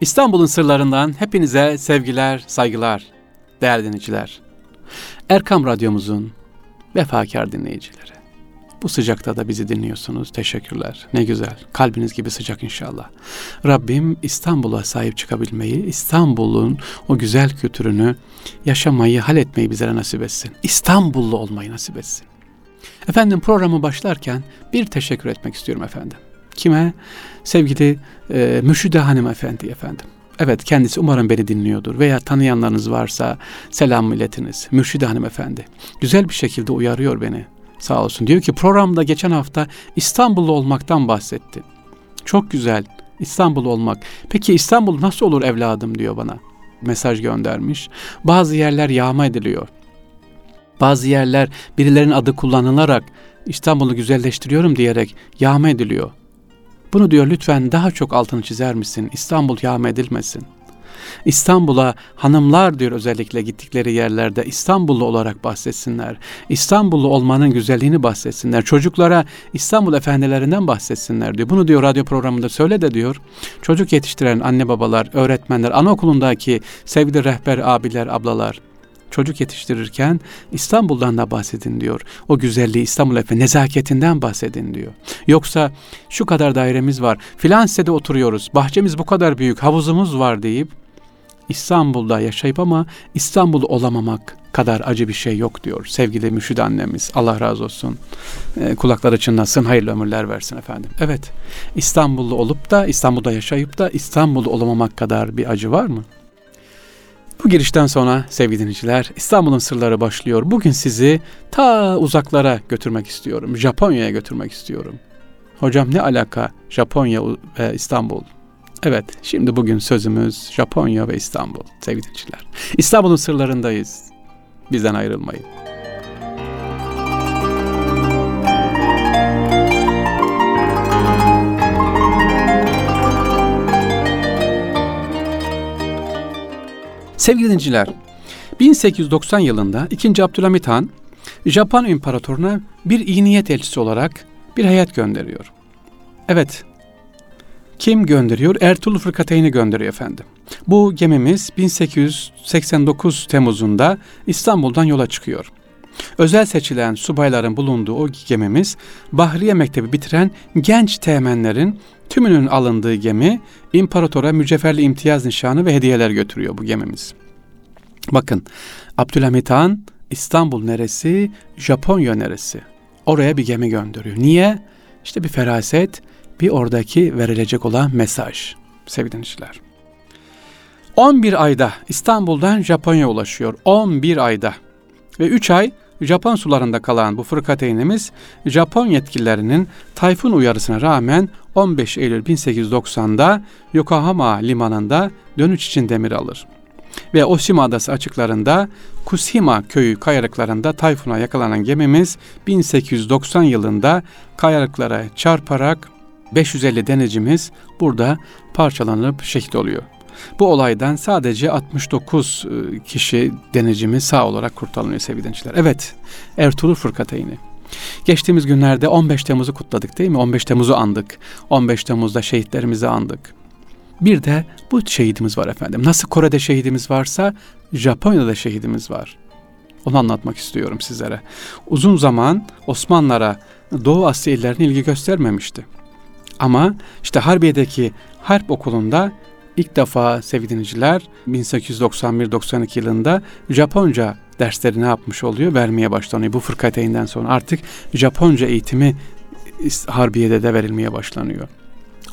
İstanbul'un sırlarından hepinize sevgiler, saygılar, değerli dinleyiciler. Erkam Radyomuzun vefakar dinleyicileri. Bu sıcakta da bizi dinliyorsunuz. Teşekkürler. Ne güzel. Kalbiniz gibi sıcak inşallah. Rabbim İstanbul'a sahip çıkabilmeyi, İstanbul'un o güzel kültürünü yaşamayı, hal etmeyi bizlere nasip etsin. İstanbullu olmayı nasip etsin. Efendim programı başlarken bir teşekkür etmek istiyorum efendim. Kime? Sevgili e, Müşide Hanımefendi efendim. Evet kendisi umarım beni dinliyordur veya tanıyanlarınız varsa selam milletiniz. Mürşide Hanımefendi. Güzel bir şekilde uyarıyor beni. Sağ olsun. Diyor ki programda geçen hafta İstanbullu olmaktan bahsetti. Çok güzel. İstanbul olmak. Peki İstanbul nasıl olur evladım diyor bana. Mesaj göndermiş. Bazı yerler yağma ediliyor. Bazı yerler birilerinin adı kullanılarak İstanbul'u güzelleştiriyorum diyerek yağma ediliyor. Bunu diyor lütfen daha çok altını çizer misin? İstanbul yağma edilmesin. İstanbul'a hanımlar diyor özellikle gittikleri yerlerde İstanbullu olarak bahsetsinler. İstanbullu olmanın güzelliğini bahsetsinler. Çocuklara İstanbul efendilerinden bahsetsinler diyor. Bunu diyor radyo programında söyle de diyor. Çocuk yetiştiren anne babalar, öğretmenler, anaokulundaki sevgili rehber abiler, ablalar, çocuk yetiştirirken İstanbul'dan da bahsedin diyor. O güzelliği İstanbul Efendi nezaketinden bahsedin diyor. Yoksa şu kadar dairemiz var, filan sitede oturuyoruz, bahçemiz bu kadar büyük, havuzumuz var deyip İstanbul'da yaşayıp ama İstanbul olamamak kadar acı bir şey yok diyor sevgili Müşid annemiz. Allah razı olsun. E, kulakları çınlasın, hayırlı ömürler versin efendim. Evet, İstanbullu olup da İstanbul'da yaşayıp da İstanbul'da olamamak kadar bir acı var mı? Bu girişten sonra sevgili dinleyiciler İstanbul'un sırları başlıyor. Bugün sizi ta uzaklara götürmek istiyorum. Japonya'ya götürmek istiyorum. Hocam ne alaka Japonya ve İstanbul? Evet, şimdi bugün sözümüz Japonya ve İstanbul sevgili dinleyiciler. İstanbul'un sırlarındayız. Bizden ayrılmayın. Sevgili dinleyiciler, 1890 yılında 2. Abdülhamit Han, Japon İmparatoruna bir iyi niyet elçisi olarak bir hayat gönderiyor. Evet, kim gönderiyor? Ertuğrul Fırkateyn'i gönderiyor efendim. Bu gemimiz 1889 Temmuz'unda İstanbul'dan yola çıkıyor. Özel seçilen subayların bulunduğu o gemimiz Bahriye Mektebi bitiren genç teğmenlerin tümünün alındığı gemi imparatora mücevherli imtiyaz nişanı ve hediyeler götürüyor bu gemimiz. Bakın Abdülhamit Han İstanbul neresi, Japonya neresi? Oraya bir gemi gönderiyor. Niye? İşte bir feraset, bir oradaki verilecek olan mesaj sevgili dinleyiciler. 11 ayda İstanbul'dan Japonya ulaşıyor. 11 ayda. Ve 3 ay Japon sularında kalan bu fırkateynimiz Japon yetkililerinin tayfun uyarısına rağmen 15 Eylül 1890'da Yokohama limanında dönüş için demir alır. Ve Oshima Adası açıklarında Kushima köyü kayalıklarında tayfuna yakalanan gemimiz 1890 yılında kayalıklara çarparak 550 denizcimiz burada parçalanıp şehit oluyor. Bu olaydan sadece 69 e, kişi denizcimiz sağ olarak kurtarılıyor sevgili dinleyiciler. Evet, Ertuğrul Fırkateyni. Geçtiğimiz günlerde 15 Temmuz'u kutladık değil mi? 15 Temmuz'u andık. 15 Temmuz'da şehitlerimizi andık. Bir de bu şehidimiz var efendim. Nasıl Kore'de şehidimiz varsa Japonya'da da şehidimiz var. Onu anlatmak istiyorum sizlere. Uzun zaman Osmanlılara Doğu Asya illerine ilgi göstermemişti. Ama işte Harbiye'deki harp okulunda ilk defa sevgili dinleyiciler 1891-92 yılında Japonca dersleri ne yapmış oluyor? Vermeye başlanıyor. Bu fırkateyinden sonra artık Japonca eğitimi Harbiye'de de verilmeye başlanıyor.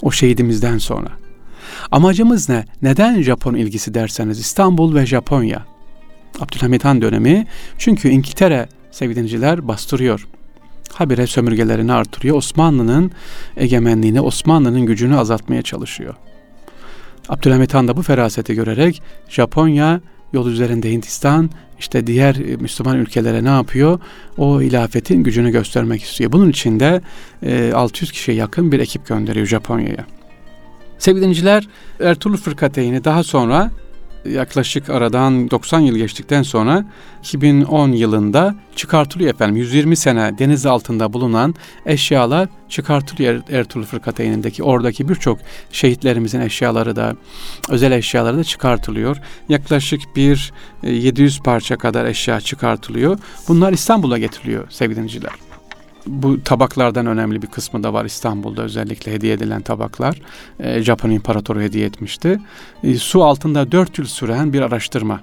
O şehidimizden sonra. Amacımız ne? Neden Japon ilgisi derseniz İstanbul ve Japonya. Abdülhamit Han dönemi çünkü İngiltere sevgili bastırıyor habire sömürgelerini artırıyor. Osmanlı'nın egemenliğini, Osmanlı'nın gücünü azaltmaya çalışıyor. Abdülhamit Han da bu feraseti görerek Japonya yol üzerinde Hindistan işte diğer Müslüman ülkelere ne yapıyor? O ilafetin gücünü göstermek istiyor. Bunun için de e, 600 kişiye yakın bir ekip gönderiyor Japonya'ya. Sevgili dinleyiciler Ertuğrul Fırkateyni daha sonra yaklaşık aradan 90 yıl geçtikten sonra 2010 yılında çıkartılıyor efendim. 120 sene deniz altında bulunan eşyalar çıkartılıyor Ertuğrul Fırkateyn'indeki. Oradaki birçok şehitlerimizin eşyaları da özel eşyaları da çıkartılıyor. Yaklaşık bir 700 e, parça kadar eşya çıkartılıyor. Bunlar İstanbul'a getiriliyor sevgili dinleyiciler bu tabaklardan önemli bir kısmı da var İstanbul'da özellikle hediye edilen tabaklar. E, Japon İmparatoru hediye etmişti. E, su altında 4 yıl süren bir araştırma.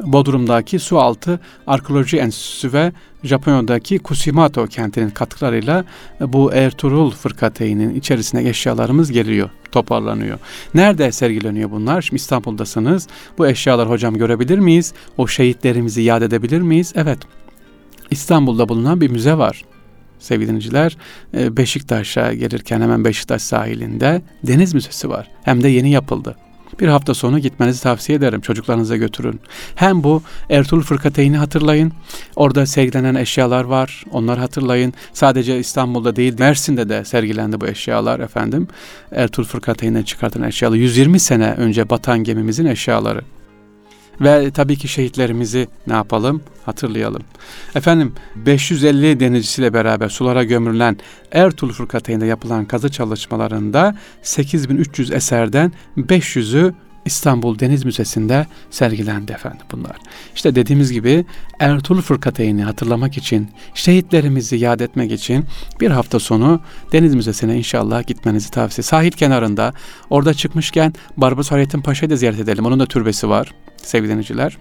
Bodrum'daki su altı arkeoloji enstitüsü ve Japonya'daki Kusimato kentinin katkılarıyla e, bu Ertuğrul fırkateyinin içerisine eşyalarımız geliyor, toparlanıyor. Nerede sergileniyor bunlar? Şimdi İstanbul'dasınız. Bu eşyalar hocam görebilir miyiz? O şehitlerimizi yad edebilir miyiz? Evet. İstanbul'da bulunan bir müze var sevgili dinleyiciler. E, Beşiktaş'a gelirken hemen Beşiktaş sahilinde deniz müzesi var. Hem de yeni yapıldı. Bir hafta sonu gitmenizi tavsiye ederim. Çocuklarınıza götürün. Hem bu Ertuğrul Fırkateyn'i hatırlayın. Orada sergilenen eşyalar var. Onları hatırlayın. Sadece İstanbul'da değil Mersin'de de sergilendi bu eşyalar efendim. Ertuğrul Fırkateyn'den çıkartılan eşyalar. 120 sene önce batan gemimizin eşyaları. Ve tabii ki şehitlerimizi ne yapalım? Hatırlayalım. Efendim 550 denizcisiyle beraber sulara gömülen Ertuğrul Fırkateyn'de yapılan kazı çalışmalarında 8300 eserden 500'ü İstanbul Deniz Müzesi'nde sergilendi efendim bunlar. İşte dediğimiz gibi Ertuğrul Fırkateyn'i hatırlamak için, şehitlerimizi yad etmek için bir hafta sonu Deniz Müzesi'ne inşallah gitmenizi tavsiye Sahil kenarında orada çıkmışken Barbaros Hayrettin Paşa'yı da ziyaret edelim. Onun da türbesi var sevgili dinleyiciler.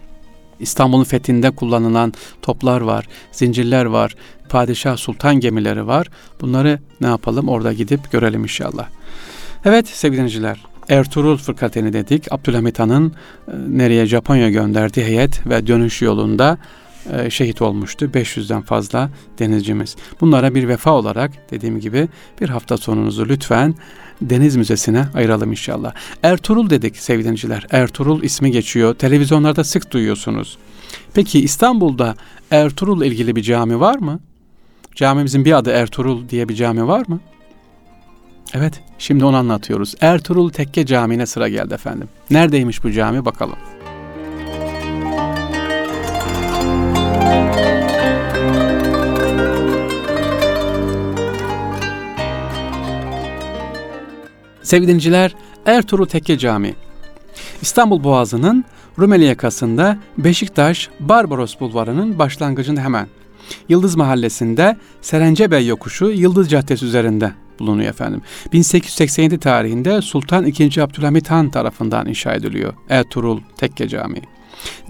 İstanbul'un fethinde kullanılan toplar var, zincirler var, padişah sultan gemileri var. Bunları ne yapalım orada gidip görelim inşallah. Evet sevgili dinleyiciler, Ertuğrul Fırkateni dedik. Abdülhamit Han'ın e, nereye Japonya gönderdiği heyet ve dönüş yolunda e, şehit olmuştu. 500'den fazla denizcimiz. Bunlara bir vefa olarak dediğim gibi bir hafta sonunuzu lütfen Deniz Müzesi'ne ayıralım inşallah. Ertuğrul dedik sevgili dinleyiciler. Ertuğrul ismi geçiyor. Televizyonlarda sık duyuyorsunuz. Peki İstanbul'da Ertuğrul ilgili bir cami var mı? Camimizin bir adı Ertuğrul diye bir cami var mı? Evet, şimdi onu anlatıyoruz. Ertuğrul Tekke Camii'ne sıra geldi efendim. Neredeymiş bu cami bakalım. Sevgili dinleyiciler, Ertuğrul Tekke Camii. İstanbul Boğazı'nın Rumeli yakasında Beşiktaş Barbaros Bulvarı'nın başlangıcında hemen. Yıldız Mahallesi'nde Serencebey Yokuşu Yıldız Caddesi üzerinde bulunuyor efendim. 1887 tarihinde Sultan II. Abdülhamit Han tarafından inşa ediliyor Ertuğrul Tekke Camii.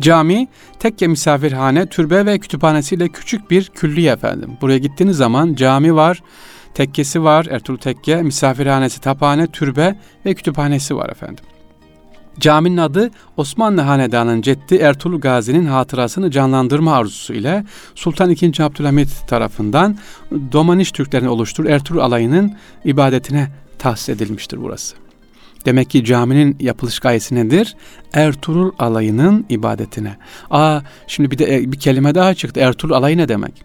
Cami, tekke misafirhane, türbe ve kütüphanesiyle küçük bir külliye efendim. Buraya gittiğiniz zaman cami var, tekkesi var, Ertuğrul Tekke, misafirhanesi, taphane, türbe ve kütüphanesi var efendim. Caminin adı Osmanlı Hanedanı'nın Ceddi Ertuğrul Gazi'nin hatırasını canlandırma arzusu ile Sultan II. Abdülhamit tarafından Domaniş Türklerini oluştur Ertuğrul alayının ibadetine tahsis edilmiştir burası. Demek ki caminin yapılış gayesi nedir? Ertuğrul alayının ibadetine. Aa şimdi bir de e, bir kelime daha çıktı. Ertuğrul alayı ne demek?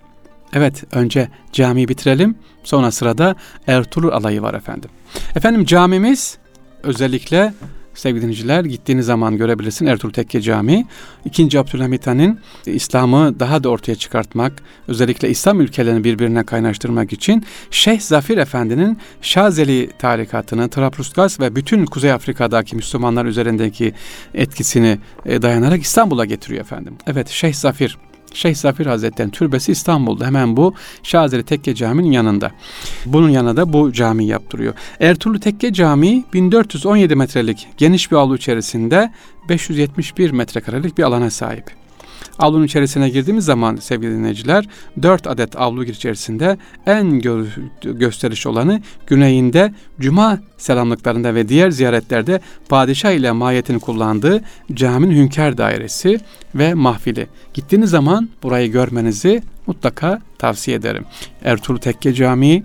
Evet önce camiyi bitirelim. Sonra sırada Ertuğrul alayı var efendim. Efendim camimiz özellikle sevgili dinleyiciler gittiğiniz zaman görebilirsin Ertuğrul Tekke Camii. İkinci Abdülhamit Han'ın İslam'ı daha da ortaya çıkartmak, özellikle İslam ülkelerini birbirine kaynaştırmak için Şeyh Zafir Efendi'nin Şazeli tarikatını, Trablus ve bütün Kuzey Afrika'daki Müslümanlar üzerindeki etkisini e, dayanarak İstanbul'a getiriyor efendim. Evet Şeyh Zafir Şeyh Zafir Hazretleri'nin türbesi İstanbul'da. Hemen bu Şazeli Tekke Camii'nin yanında. Bunun yanında da bu cami yaptırıyor. Ertuğrul Tekke Camii 1417 metrelik geniş bir avlu içerisinde 571 metrekarelik bir alana sahip. Avlunun içerisine girdiğimiz zaman sevgili dinleyiciler 4 adet avlu içerisinde en gö- gösteriş olanı güneyinde cuma selamlıklarında ve diğer ziyaretlerde padişah ile mahiyetini kullandığı caminin hünkâr dairesi ve mahfili. Gittiğiniz zaman burayı görmenizi mutlaka tavsiye ederim. Ertuğrul Tekke Camii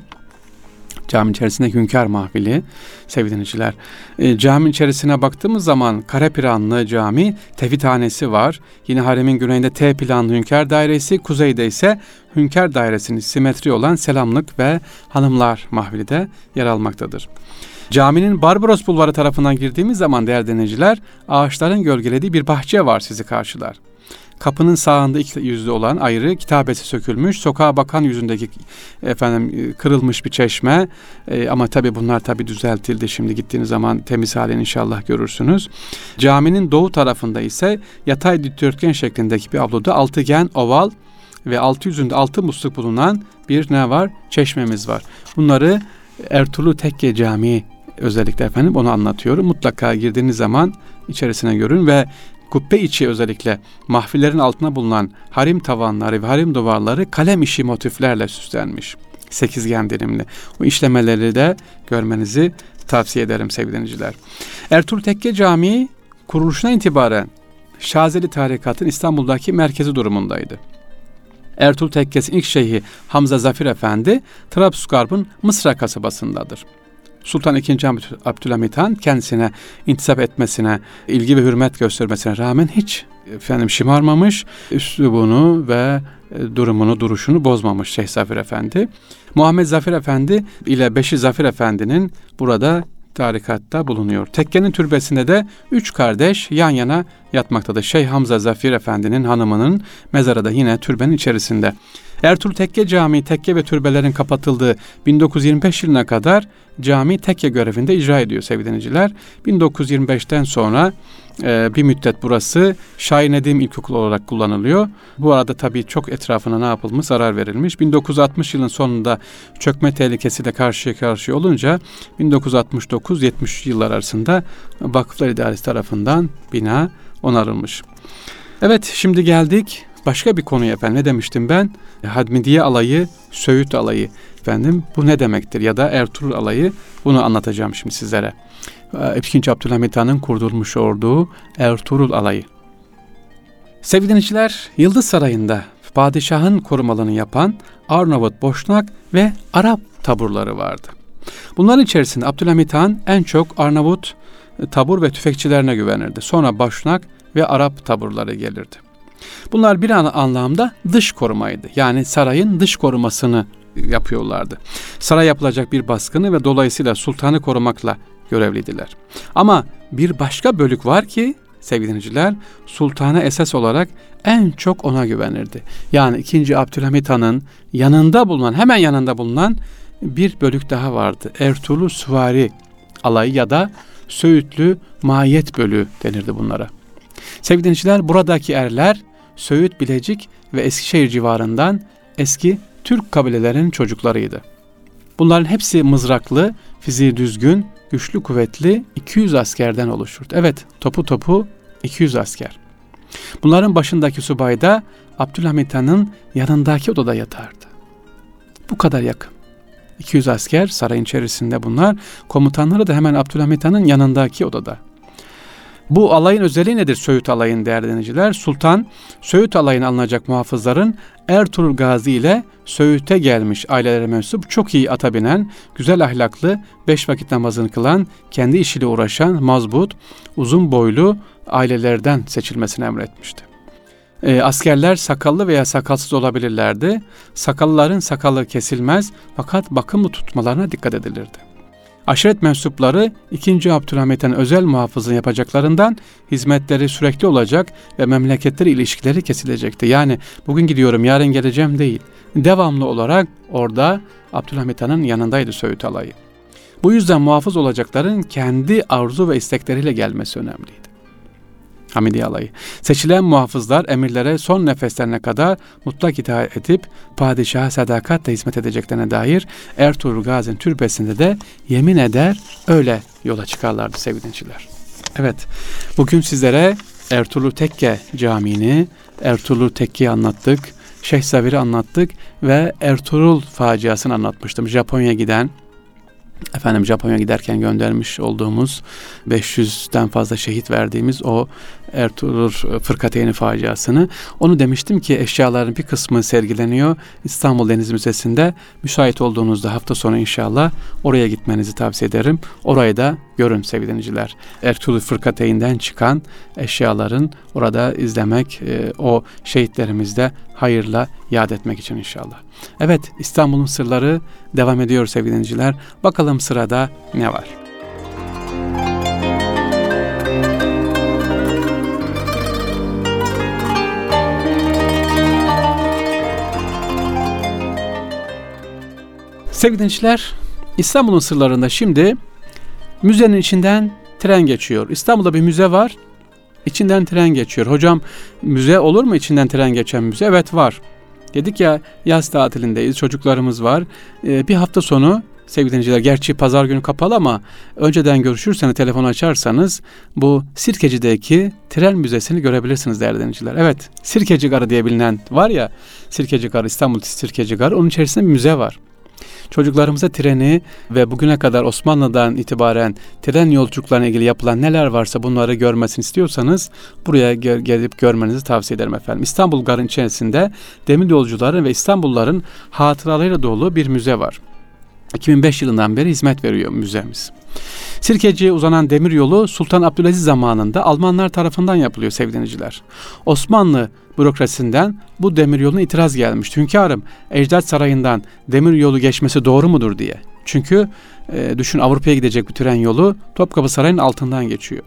Cami içerisinde hünkâr mahfili sevgili dinleyiciler. E, cami içerisine baktığımız zaman kare planlı cami tevhidhanesi var. Yine haremin güneyinde T planlı hünkâr dairesi, kuzeyde ise hünkâr dairesinin simetri olan selamlık ve hanımlar mahvili de yer almaktadır. Caminin Barbaros Bulvarı tarafından girdiğimiz zaman değerli dinleyiciler ağaçların gölgelediği bir bahçe var sizi karşılar. Kapının sağında iki yüzlü olan ayrı kitabesi sökülmüş. Sokağa bakan yüzündeki efendim e, kırılmış bir çeşme. E, ama tabi bunlar tabi düzeltildi. Şimdi gittiğiniz zaman temiz halini inşallah görürsünüz. Caminin doğu tarafında ise yatay dikdörtgen şeklindeki bir avluda altıgen, oval ve altı yüzünde altı musluk bulunan bir ne var? Çeşmemiz var. Bunları Ertuğrul Tekke Camii özellikle efendim onu anlatıyorum. Mutlaka girdiğiniz zaman içerisine görün ve kubbe içi özellikle mahfillerin altına bulunan harim tavanları ve harim duvarları kalem işi motiflerle süslenmiş. Sekizgen dilimli. O işlemeleri de görmenizi tavsiye ederim sevgili dinleyiciler. Ertuğrul Tekke Camii kuruluşuna itibaren Şazeli Tarikat'ın İstanbul'daki merkezi durumundaydı. Ertuğrul Tekkesi'nin ilk şeyhi Hamza Zafir Efendi Trabzgarp'ın Mısra kasabasındadır. Sultan II. Abdülhamit Han kendisine intisap etmesine, ilgi ve hürmet göstermesine rağmen hiç efendim şımarmamış, üslubunu ve e, durumunu, duruşunu bozmamış Şeyh Zafir Efendi. Muhammed Zafir Efendi ile Beşi Zafir Efendi'nin burada tarikatta bulunuyor. Tekkenin türbesinde de üç kardeş yan yana yatmaktadır. Şeyh Hamza Zafir Efendi'nin hanımının mezarı da yine türbenin içerisinde. Ertuğrul Tekke Camii tekke ve türbelerin kapatıldığı 1925 yılına kadar cami tekke görevinde icra ediyor sevgili dinleyiciler. 1925'ten sonra e, bir müddet burası Şahin Nedim İlkokulu olarak kullanılıyor. Bu arada tabii çok etrafına ne yapılmış, zarar verilmiş. 1960 yılın sonunda çökme tehlikesiyle karşıya karşıya olunca 1969-70 yıllar arasında Vakıflar İdaresi tarafından bina onarılmış. Evet şimdi geldik başka bir konuya efendim. Ne demiştim ben? Hadmidiye alayı, Söğüt alayı. Efendim bu ne demektir? Ya da Ertuğrul alayı bunu anlatacağım şimdi sizlere. 2. Abdülhamit Han'ın kurdurmuş olduğu Ertuğrul alayı. Sevgili dinleyiciler, Yıldız Sarayı'nda padişahın korumalarını yapan Arnavut, Boşnak ve Arap taburları vardı. Bunların içerisinde Abdülhamit Han en çok Arnavut tabur ve tüfekçilerine güvenirdi. Sonra Boşnak ve Arap taburları gelirdi. Bunlar bir anlamda dış korumaydı. Yani sarayın dış korumasını yapıyorlardı. Saray yapılacak bir baskını ve dolayısıyla sultanı korumakla görevliydiler. Ama bir başka bölük var ki sevgili dinleyiciler sultana esas olarak en çok ona güvenirdi. Yani 2. Abdülhamit Han'ın yanında bulunan hemen yanında bulunan bir bölük daha vardı. Ertuğrul Süvari alayı ya da Söğütlü Mahiyet Bölüğü denirdi bunlara. Sevgili dinleyiciler buradaki erler Söğüt, Bilecik ve Eskişehir civarından eski Türk kabilelerinin çocuklarıydı. Bunların hepsi mızraklı, fiziği düzgün, güçlü kuvvetli 200 askerden oluşurdu. Evet, topu topu 200 asker. Bunların başındaki subay da Abdülhamit Han'ın yanındaki odada yatardı. Bu kadar yakın. 200 asker sarayın içerisinde bunlar. Komutanları da hemen Abdülhamit Han'ın yanındaki odada. Bu alayın özelliği nedir Söğüt alayın değerli dinleyiciler? Sultan Söğüt alayına alınacak muhafızların Ertuğrul Gazi ile Söğüt'e gelmiş ailelere mensup çok iyi ata binen, güzel ahlaklı, beş vakit namazını kılan, kendi işiyle uğraşan, mazbut, uzun boylu ailelerden seçilmesini emretmişti. E, askerler sakallı veya sakalsız olabilirlerdi. Sakallıların sakalı kesilmez fakat bakımlı tutmalarına dikkat edilirdi. Aşiret mensupları 2. Abdülhamit'in özel muhafızını yapacaklarından hizmetleri sürekli olacak ve memleketleri ilişkileri kesilecekti. Yani bugün gidiyorum yarın geleceğim değil. Devamlı olarak orada Abdülhamit Han'ın yanındaydı Söğüt alayı. Bu yüzden muhafız olacakların kendi arzu ve istekleriyle gelmesi önemliydi. Hamidiye alayı. Seçilen muhafızlar emirlere son nefeslerine kadar mutlak itaat edip padişaha sadakatle hizmet edeceklerine dair Ertuğrul Gazi'nin türbesinde de yemin eder öyle yola çıkarlardı sevgilinciler. Evet bugün sizlere Ertuğrul Tekke Camii'ni, Ertuğrul Tekke'yi anlattık. Şeyh Zavir'i anlattık ve Ertuğrul faciasını anlatmıştım. Japonya'ya giden efendim Japonya giderken göndermiş olduğumuz 500'den fazla şehit verdiğimiz o Ertuğrul Fırkateyni faciasını. Onu demiştim ki eşyaların bir kısmı sergileniyor İstanbul Deniz Müzesi'nde. Müsait olduğunuzda hafta sonu inşallah oraya gitmenizi tavsiye ederim. Orayı da görün sevgili dinleyiciler. Ertuğrul Fırkateyn'den çıkan eşyaların orada izlemek, e, o şehitlerimizde hayırla yad etmek için inşallah. Evet İstanbul'un sırları devam ediyor sevgili dinleyiciler. Bakalım sırada ne var? Sevgili dinleyiciler, İstanbul'un sırlarında şimdi müzenin içinden tren geçiyor. İstanbul'da bir müze var, içinden tren geçiyor. Hocam müze olur mu içinden tren geçen müze? Evet var. Dedik ya yaz tatilindeyiz, çocuklarımız var. Ee, bir hafta sonu sevgili dinleyiciler gerçi pazar günü kapalı ama önceden görüşürseniz telefon açarsanız bu Sirkeci'deki tren müzesini görebilirsiniz değerli dinleyiciler. Evet Sirkeci Garı diye bilinen var ya Sirkeci Garı İstanbul Sirkeci Garı onun içerisinde bir müze var çocuklarımıza treni ve bugüne kadar Osmanlı'dan itibaren tren yolculuklarına ilgili yapılan neler varsa bunları görmesini istiyorsanız buraya gelip görmenizi tavsiye ederim efendim. İstanbul Garı'nın içerisinde demir yolcuların ve İstanbulluların hatıralarıyla dolu bir müze var. 2005 yılından beri hizmet veriyor müzemiz. Sirkeci'ye uzanan demir yolu Sultan Abdülaziz zamanında Almanlar tarafından yapılıyor sevgiliciler. Osmanlı bürokrasisinden bu demir yoluna itiraz gelmiş. Hünkârım Ecdat Sarayı'ndan demir yolu geçmesi doğru mudur diye. Çünkü e, düşün Avrupa'ya gidecek bu tren yolu Topkapı Sarayı'nın altından geçiyor.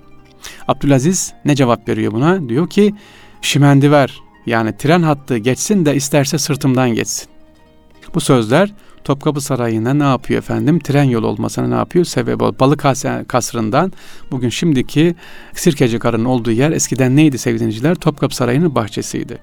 Abdülaziz ne cevap veriyor buna? Diyor ki şimendiver yani tren hattı geçsin de isterse sırtımdan geçsin. Bu sözler Topkapı Sarayı'na ne yapıyor efendim? Tren yolu olmasına ne yapıyor? Sebep ol. Balık kasrından bugün şimdiki Sirkeci Karı'nın olduğu yer eskiden neydi sevgili dinleyiciler? Topkapı Sarayı'nın bahçesiydi.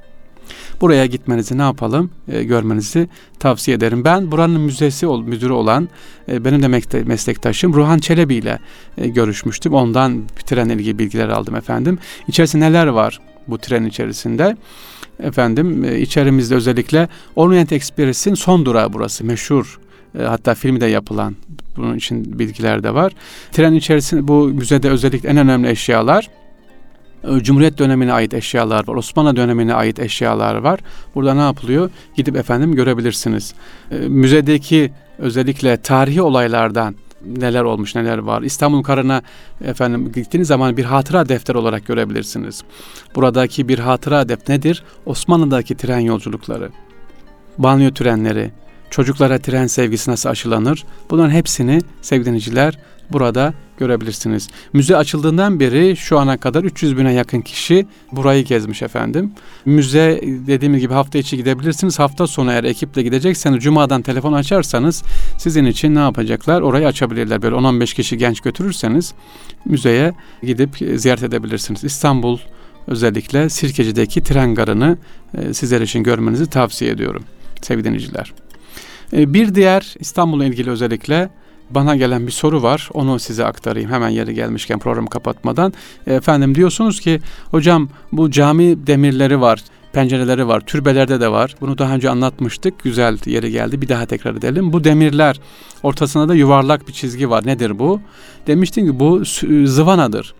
Buraya gitmenizi ne yapalım? E, görmenizi tavsiye ederim. Ben buranın müzesi müdürü olan e, benim de meslektaşım Ruhan Çelebi ile e, görüşmüştüm. Ondan trenle ilgili bilgiler aldım efendim. İçerisinde neler var bu tren içerisinde? Efendim e, içerimizde özellikle Orient Express'in son durağı burası meşhur. E, hatta filmi de yapılan bunun için bilgiler de var. Tren içerisinde bu müzede özellikle en önemli eşyalar e, Cumhuriyet dönemine ait eşyalar var. Osmanlı dönemine ait eşyalar var. Burada ne yapılıyor? Gidip efendim görebilirsiniz. Müzedeki özellikle tarihi olaylardan neler olmuş neler var. İstanbul Karı'na efendim gittiğiniz zaman bir hatıra defter olarak görebilirsiniz. Buradaki bir hatıra defter nedir? Osmanlı'daki tren yolculukları, banyo trenleri, çocuklara tren sevgisi nasıl aşılanır? Bunların hepsini sevgili burada görebilirsiniz. Müze açıldığından beri şu ana kadar 300 bine yakın kişi burayı gezmiş efendim. Müze dediğim gibi hafta içi gidebilirsiniz. Hafta sonu eğer ekiple gidecekseniz cumadan telefon açarsanız sizin için ne yapacaklar? Orayı açabilirler. Böyle 10-15 kişi genç götürürseniz müzeye gidip ziyaret edebilirsiniz. İstanbul özellikle Sirkeci'deki tren garını e, sizler için görmenizi tavsiye ediyorum sevgili dinleyiciler. E, bir diğer İstanbul'la ilgili özellikle bana gelen bir soru var. Onu size aktarayım hemen yeri gelmişken programı kapatmadan. E, efendim diyorsunuz ki hocam bu cami demirleri var pencereleri var. Türbelerde de var. Bunu daha önce anlatmıştık. Güzel yeri geldi. Bir daha tekrar edelim. Bu demirler ortasında da yuvarlak bir çizgi var. Nedir bu? Demiştim ki bu zıvanadır.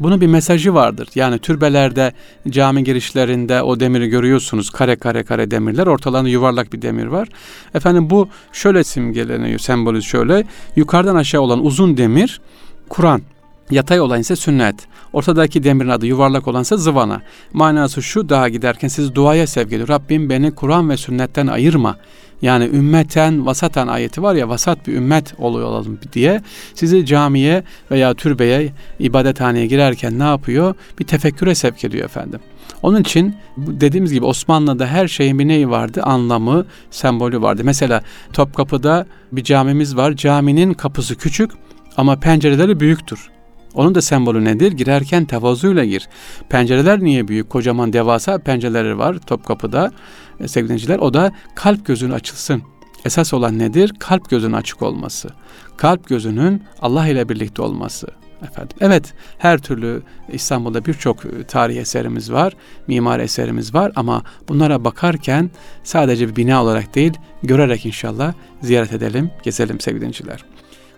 Bunun bir mesajı vardır. Yani türbelerde, cami girişlerinde o demiri görüyorsunuz. Kare kare kare demirler. Ortalarında yuvarlak bir demir var. Efendim bu şöyle simgeleniyor, semboliz şöyle. Yukarıdan aşağı olan uzun demir Kur'an. Yatay olan ise sünnet. Ortadaki demirin adı yuvarlak olansa zıvana. Manası şu daha giderken siz duaya ediyor. Rabbim beni Kur'an ve sünnetten ayırma. Yani ümmeten vasatan ayeti var ya vasat bir ümmet oluyor olalım diye sizi camiye veya türbeye ibadethaneye girerken ne yapıyor? Bir tefekküre sevk ediyor efendim. Onun için dediğimiz gibi Osmanlı'da her şeyin bir neyi vardı? Anlamı, sembolü vardı. Mesela Topkapı'da bir camimiz var. Caminin kapısı küçük ama pencereleri büyüktür. Onun da sembolü nedir? Girerken tevazuyla gir. Pencereler niye büyük? Kocaman devasa pencereleri var Topkapı'da e, sevgili O da kalp gözün açılsın. Esas olan nedir? Kalp gözün açık olması. Kalp gözünün Allah ile birlikte olması. Efendim. Evet, her türlü İstanbul'da birçok e, tarih eserimiz var, mimar eserimiz var ama bunlara bakarken sadece bir bina olarak değil, görerek inşallah ziyaret edelim, gezelim sevgili dinleyiciler.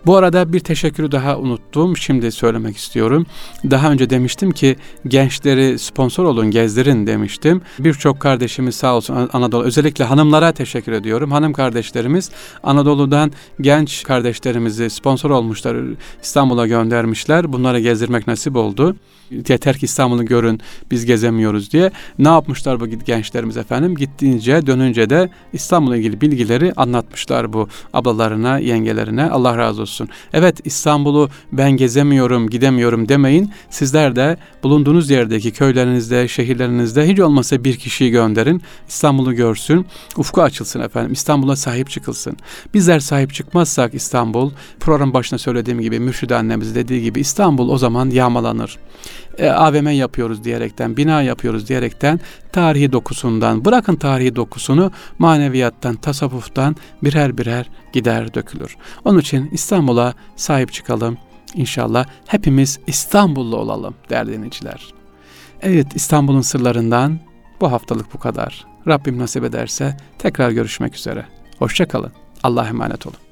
Bu arada bir teşekkürü daha unuttum. Şimdi söylemek istiyorum. Daha önce demiştim ki gençleri sponsor olun, gezdirin demiştim. Birçok kardeşimiz sağ olsun Anadolu özellikle hanımlara teşekkür ediyorum. Hanım kardeşlerimiz Anadolu'dan genç kardeşlerimizi sponsor olmuşlar. İstanbul'a göndermişler. Bunları gezdirmek nasip oldu yeter ki İstanbul'u görün biz gezemiyoruz diye. Ne yapmışlar bu gençlerimiz efendim? Gittiğince dönünce de İstanbul'la ilgili bilgileri anlatmışlar bu ablalarına, yengelerine. Allah razı olsun olsun. Evet İstanbul'u ben gezemiyorum, gidemiyorum demeyin. Sizler de bulunduğunuz yerdeki köylerinizde, şehirlerinizde hiç olmasa bir kişiyi gönderin. İstanbul'u görsün, ufku açılsın efendim. İstanbul'a sahip çıkılsın. Bizler sahip çıkmazsak İstanbul, program başına söylediğim gibi, Mürşid annemiz dediği gibi İstanbul o zaman yağmalanır. E, AVM yapıyoruz diyerekten, bina yapıyoruz diyerekten tarihi dokusundan, bırakın tarihi dokusunu maneviyattan, tasavvuftan birer birer gider dökülür. Onun için İstanbul'a sahip çıkalım. İnşallah hepimiz İstanbullu olalım değerli dinleyiciler. Evet İstanbul'un sırlarından bu haftalık bu kadar. Rabbim nasip ederse tekrar görüşmek üzere. Hoşçakalın. Allah'a emanet olun.